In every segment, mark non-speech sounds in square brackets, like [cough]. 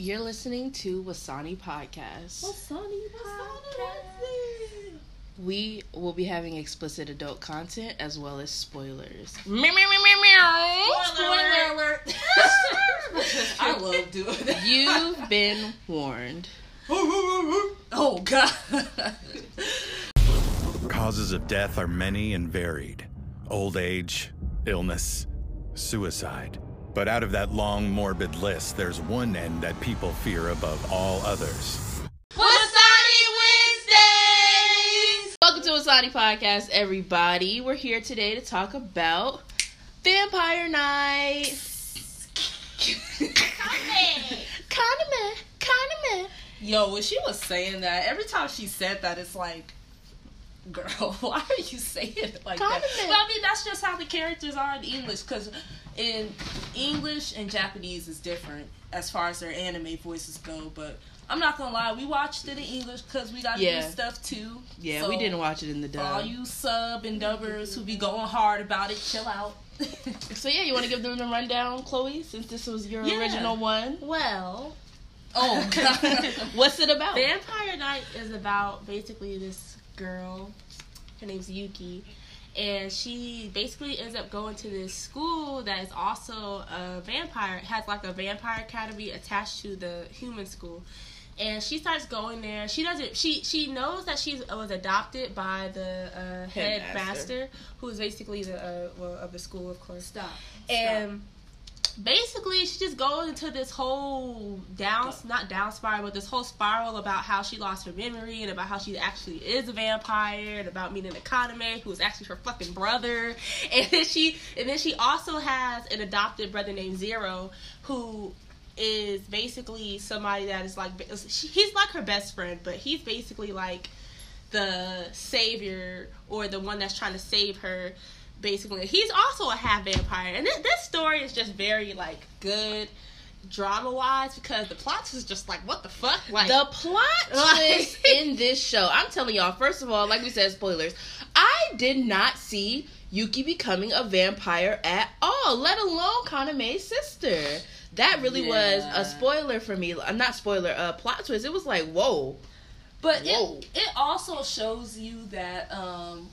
You're listening to Wasani Podcast. Wasani Podcast. We will be having explicit adult content as well as spoilers. [laughs] Meow, meow, meow, meow. Spoiler alert. [laughs] I love doing that. You've been warned. [laughs] Oh God. Causes of death are many and varied old age, illness, suicide. But out of that long, morbid list, there's one end that people fear above all others. Wasani Wednesdays. Welcome to Wasani Podcast, everybody. We're here today to talk about Vampire Knight. Condiment, condiment. Yo, when she was saying that, every time she said that, it's like, girl, [laughs] why are you saying it like that? Well, I mean, that's just how the characters are in English, because in English and Japanese is different as far as their anime voices go, but. I'm not gonna lie, we watched it in English because we got to Yeah. do stuff too. Yeah, So, we didn't watch it in the dub. All dub. you sub and dubbers who be going hard about it, chill out. [laughs] So yeah, you want to give them the rundown, Chloe, since this was your Yeah. original one. Well, oh. [laughs] What's it about? Vampire Night is about basically this girl. Her name's Yuki. And she basically ends up going to this school that is also a vampire, has like a vampire academy attached to the human school. And she starts going there. She doesn't. She she knows that she was adopted by the uh, head Headmaster. who is basically the uh, well of the school, of course. Stop. and basically she just goes into this whole down not down spiral but this whole spiral about how she lost her memory and about how she actually is a vampire and about meeting Kaname who is actually her fucking brother. [laughs] And then she and then she also has an adopted brother named Zero who is basically somebody that is like he's like her best friend but he's basically like the savior or the one that's trying to save her basically he's also a half vampire and this, this story is just very like good drama wise because the plot is just like what the fuck like The plot [laughs] Like- twist in this show. I'm telling y'all, first of all, like we said, spoilers. I did not see Yuki becoming a vampire at all, let alone Kaname's sister. That really was a spoiler for me. Uh, Not spoiler, a plot twist. It was like, whoa. But Whoa. it it also shows you that um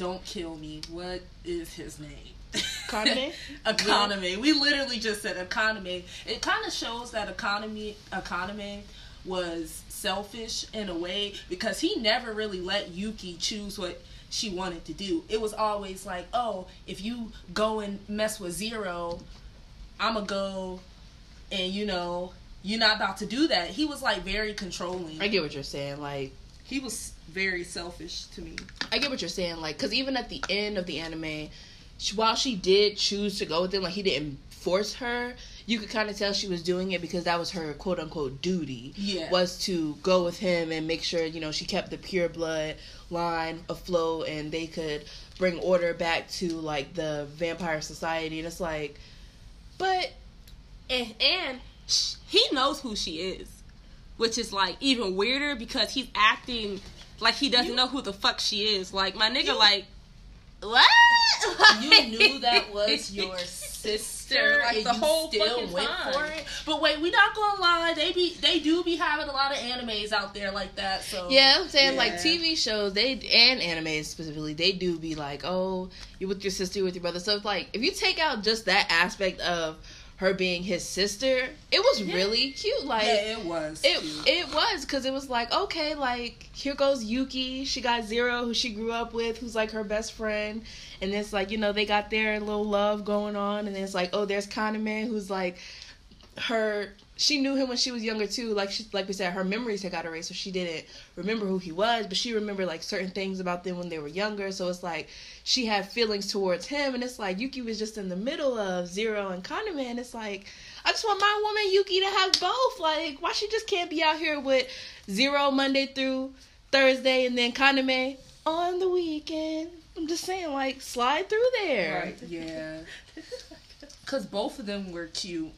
don't kill me. What is his name? Kaname. [laughs] Kaname. We literally just said Kaname. It kind of shows that Kaname Kaname was selfish in a way because he never really let Yuki choose what she wanted to do. It was always like, "Oh, if you go and mess with Zero, I'm going to go and you know, you're not about to do that." He was like very controlling. I get what you're saying. Like, He was very selfish to me. I get what you're saying. Like, because even at the end of the anime, she, while she did choose to go with him, like he didn't force her. You could kind of tell she was doing it because that was her quote unquote duty. Yeah. Was to go with him and make sure you know she kept the pure blood line afloat and they could bring order back to like the vampire society. And it's like, but and, and he knows who she is which is like even weirder because he's acting like he doesn't know who the fuck she is like my nigga like what [laughs] you knew that was your [laughs] sister, Like and the you whole still fucking went time. for it. But wait, we not gonna lie, they be they do be having a lot of animes out there like that. So Yeah, I'm saying like. TV shows, they and animes specifically, they do be like, oh, you're with your sister, you're with your brother. So it's like if you take out just that aspect of her being his sister, it was really cute. Like Yeah, it was. it cute. it was because it was like okay, like here goes Yuki. She got Zero, who she grew up with, who's like her best friend, and it's like you know they got their little love going on, and then it's like oh, there's Kaname, who's like her. She knew him when she was younger too. Like she, like we said, her memories had got erased, so she didn't remember who he was, but she remembered like certain things about them when they were younger. So it's like she had feelings towards him, and it's like Yuki was just in the middle of Zero and Kaname, and it's like I just want my woman Yuki to have both. Like, why she just can't be out here with Zero Monday through Thursday, and then Kaname on the weekend? I'm just saying, like, slide through there. right, yeah. [laughs] Because both of them were cute.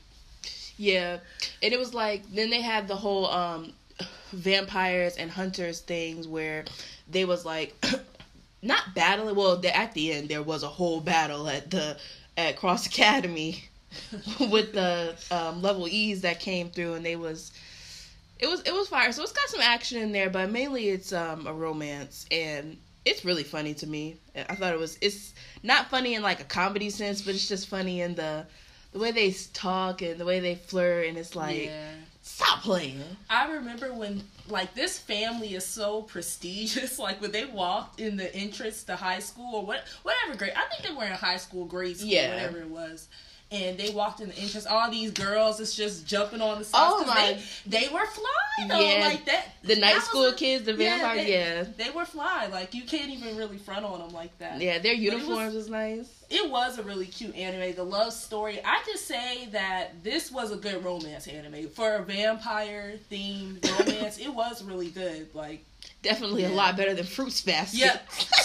Yeah, and it was like then they had the whole um vampires and hunters things where they was like [coughs] not battling. Well, the, at the end there was a whole battle at the at Cross Academy. [laughs] with the um, level E's that came through, and they was it was it was fire. So it's got some action in there, but mainly it's um, a romance, and it's really funny to me. I thought it was it's not funny in like a comedy sense, but it's just funny in the the way they talk and the way they flirt, and it's like yeah. stop playing. I remember when like this family is so prestigious. [laughs] Like when they walked in the entrance to high school or what whatever grade I think they were in high school, grade school, Yeah. whatever it was. And they walked in the entrance. All these girls is just jumping on the. Oh 'cause my- They, they were fly though, Yeah. like that. The night was school a- kids, the vampire, they, yeah, They were fly. Like you can't even really front on them like that. yeah, their it was- uniforms was nice. It was a really cute anime. The love story. I just say that this was a good romance anime for a vampire themed [laughs] romance. it was really good. Like Definitely a lot better than Fruits Basket. Yeah. [laughs]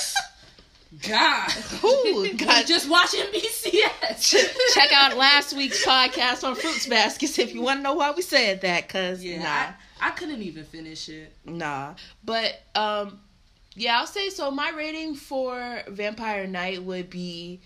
God. Ooh, [laughs] God. Just watch NBCS. Check out last week's podcast on Fruits Baskets if you want to know why we said that. Cause Yeah, nah, I, I couldn't even finish it. nah. But um, yeah, I'll say so. My rating for Vampire Knight would be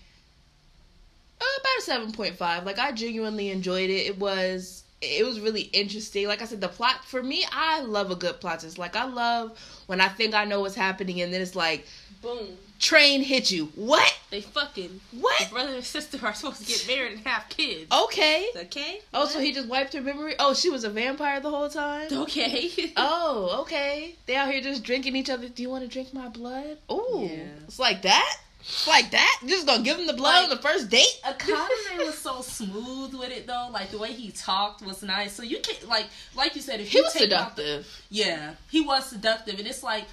uh, about a seven point five. Like I genuinely enjoyed it. It was it was really interesting. Like I said, the plot for me, I love a good plot. It's like I love when I think I know what's happening, and then it's like Boom. Train hit you. What? They fucking. What? Brother and sister are supposed to get married and have kids. Okay. Okay. Oh, so he just wiped her memory? Oh, she was a vampire the whole time? Okay. [laughs] Oh, okay. They out here just drinking each other. Do you want to drink my blood? Oh, Yeah. it's like that. It's like that. You just gonna give him the blood on the first date? Akane was so smooth with it though. Like the way he talked was nice. So you can't like like you said, if He was out the- seductive. yeah, he was seductive, and it's like,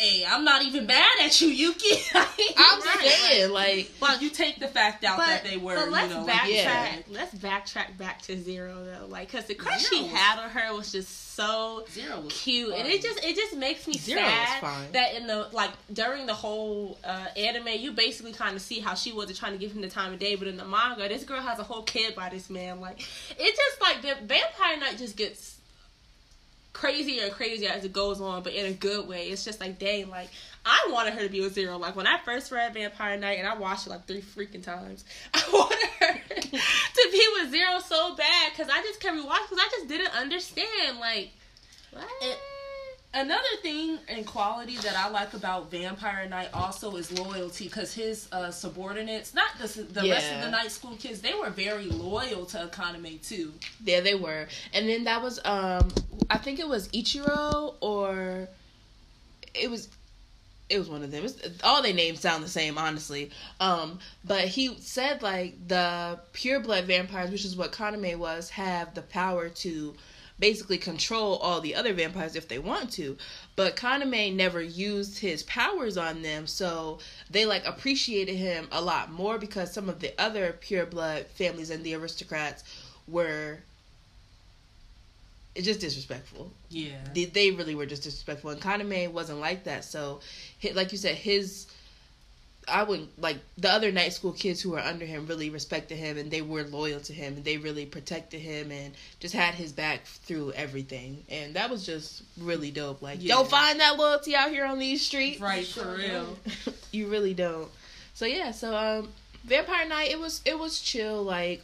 hey, I'm not even mad at you, Yuki. [laughs] I'm Right. saying, like, Well, you take the fact out that they were, but let's you know, backtrack. like, Yeah. Let's backtrack back to zero though, like because the crush Zero he was- had on her was just so Zero was cute, and it just it just makes me Zero sad that in the like during the whole uh, anime, you basically kind of see how she wasn't trying to give him the time of day, but in the manga, this girl has a whole kid by this man. Like it just like the Vampire Knight just gets crazier and crazier as it goes on, but in a good way. It's just like, dang, like I wanted her to be with Zero. Like when I first read Vampire Knight, and I watched it like three freaking times, [laughs] I wanted her [laughs] to be with Zero so bad because I just kept rewatching because I just didn't understand. Like, what? Another thing and quality that I like about Vampire Knight also is loyalty because his uh, subordinates, not the, the rest of the night school kids, they were very loyal to Akaname too. yeah, they were. And then that was, um, I think it was Ichiro or it was. It was one of them. It's, all their names sound the same, honestly. Um, but he said like the pure blood vampires, which is what Kaname was, have the power to basically control all the other vampires if they want to. But Kaname never used his powers on them, so they like appreciated him a lot more because some of the other pureblood families and the aristocrats were it's just disrespectful. Yeah. They, they really were just disrespectful, and Kaname wasn't like that. So, like you said, his I wouldn't like the other night school kids who were under him really respected him and they were loyal to him and they really protected him and just had his back through everything. And that was just really dope. Like, Yeah. don't find that loyalty out here on these streets. Right, for [laughs] real. you really don't. So yeah, so um Vampire Knight it was it was chill like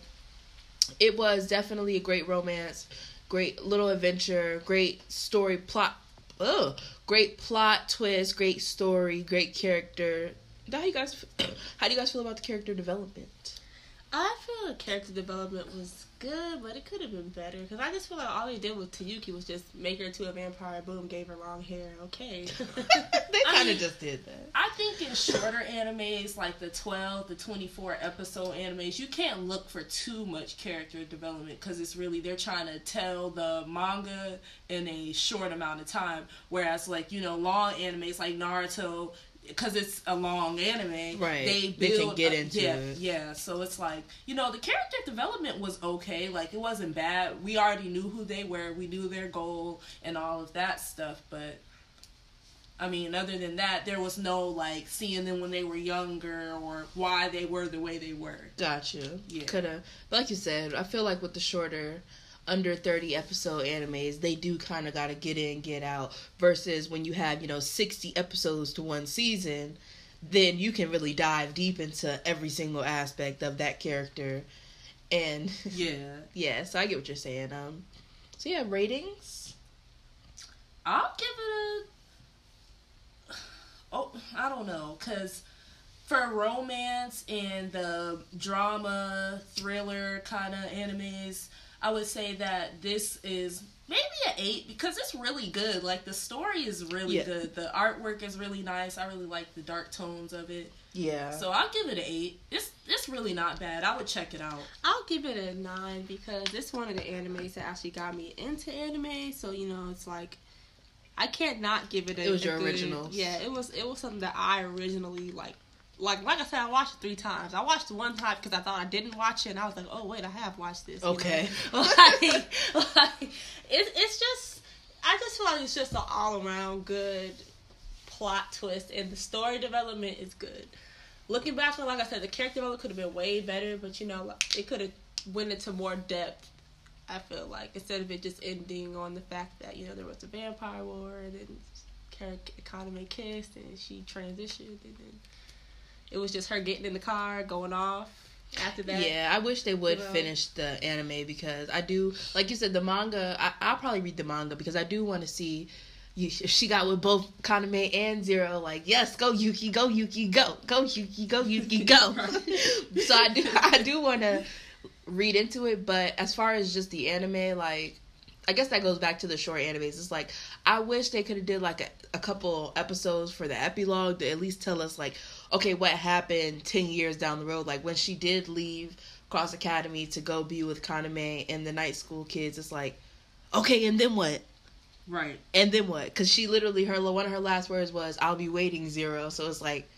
it was definitely a great romance, great little adventure, great story plot ugh, great plot twist, great story, great character. How you guys [clears throat] how do you guys feel about the character development? I feel the character development was good, but it could have been better because I just feel like all they did with Tayuki was just make her into a vampire. Boom, gave her long hair. Okay. [laughs] [laughs] they I kind mean- of just did that. I think in shorter animes, like the 12, the 24 episode animes, you can't look for too much character development because it's really, they're trying to tell the manga in a short amount of time. Whereas, like, you know, long animes like Naruto, because it's a long anime, Right. They, They can build get into yeah, it. Yeah, so it's like, you know, the character development was okay. Like, it wasn't bad. We already knew who they were, we knew their goal and all of that stuff, but. I mean, other than that, there was no like seeing them when they were younger or why they were the way they were. Gotcha. Yeah. Could have. Like you said, I feel like with the shorter, under 30 episode animes, they do kind of got to get in, get out. Versus when you have, you know, 60 episodes to one season, then you can really dive deep into every single aspect of that character And [laughs] Yeah. yeah, so I get what you're saying. Um, so yeah, ratings. I'll give it a. Oh, I don't know, cause for romance and the drama thriller kind of animes, I would say that this is maybe an eight because it's really good. Like the story is really Yeah. good, the artwork is really nice. I really like the dark tones of it, Yeah. so I'll give it an eight. It's it's really not bad. I would check it out. I'll give it a nine because it's one of the animes that actually got me into anime. So you know, it's like I can't not give it. A, It was a your good- originals. Yeah, it was. It was something that I originally like. Like like I said, I watched it three times. I watched it one time because I thought I didn't watch it, and I was like, oh wait, I have watched this. you know? Okay. [laughs] like, like it's it's just I just feel like it's just an all around good plot twist, and the story development is good. Looking back on, like I said, the character development could have been way better, but you know, it could have went into more depth. I feel like instead of it just ending on the fact that you know there was a vampire war and then Karen Kaname kissed and she transitioned and then it was just her getting in the car going off after that. Yeah, I wish they would You know? finish the anime because I do, like you said, the manga. I, I'll probably read the manga because I do want to see. You, she got with both Kaname and Zero, like yes, go Yuki, go Yuki, go, go Yuki, go Yuki, go. [laughs] [laughs] so I do, I do want to read into it, but as far as just the anime, like I guess that goes back to the short animes. It's like I wish they could have did like a, a couple episodes for the epilogue to at least tell us like, okay, what happened ten years down the road, like when she did leave Cross Academy to go be with Kaname and the night school kids. It's like, okay, and then what? Right. And then what? Because she literally her one of her last words was, "I'll be waiting, Zero. So it's like,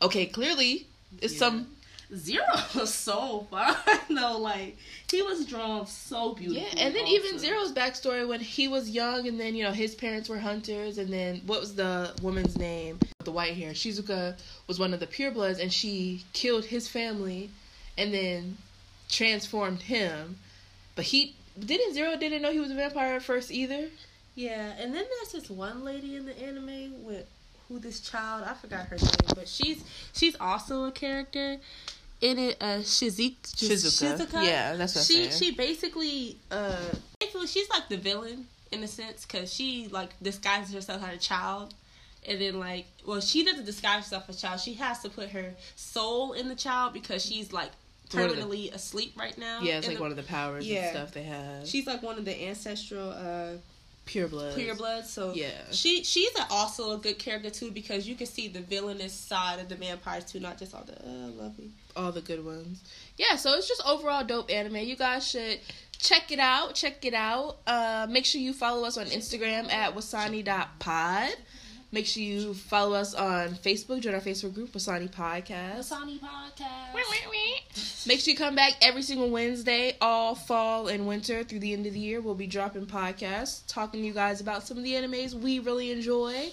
okay, clearly it's Yeah. some Zero [laughs] was so fine [laughs] though. Like he was drawn so beautifully. Yeah, and then even. Zero's backstory when he was young, and then you know his parents were hunters, and then what was the woman's name? The white hair. Shizuka was one of the purebloods, and she killed his family, and then transformed him. But he didn't Zero didn't know he was a vampire at first either. Yeah, and then there's this one lady in the anime with who this child I forgot her name, but she's she's also a character in it. Uh, Shizuka. Shizuka. Yeah, that's what I'm she she basically uh basically she's like the villain in a sense because she like disguises herself as a child. And then, like, well, she doesn't disguise herself as a child. She has to put her soul in the child because she's like One the- permanently asleep right now. Yeah, it's like the- one of the powers Yeah. and stuff they have. She's like one of the ancestral uh pureblood. pure blood. So Yeah. she she's a, also a good character too because you can see the villainous side of the vampires too, not just all the uh, lovely. all the good ones. Yeah, so it's just overall dope anime. You guys should check it out. Check it out. Uh, make sure you follow us on Instagram at wasani.pod. Make sure you follow us on Facebook. Join our Facebook group, Wasani Podcast. Sony podcast. Make sure you come back every single Wednesday, all fall and winter through the end of the year. We'll be dropping podcasts, talking to you guys about some of the animes we really enjoy.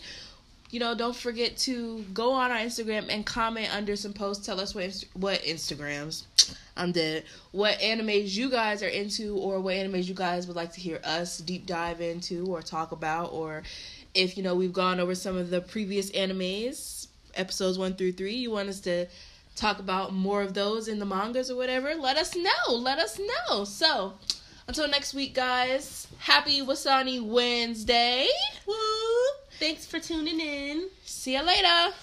You know, don't forget to go on our Instagram and comment under some posts. Tell us what what Instagrams. I'm dead. What animes you guys are into, or what animes you guys would like to hear us deep dive into, or talk about, or if you know we've gone over some of the previous animes, episodes one through three. You want us to talk about more of those in the mangas or whatever, let us know. Let us know. So, until next week, guys, happy Wasani Wednesday. Woo! Thanks for tuning in. See you later.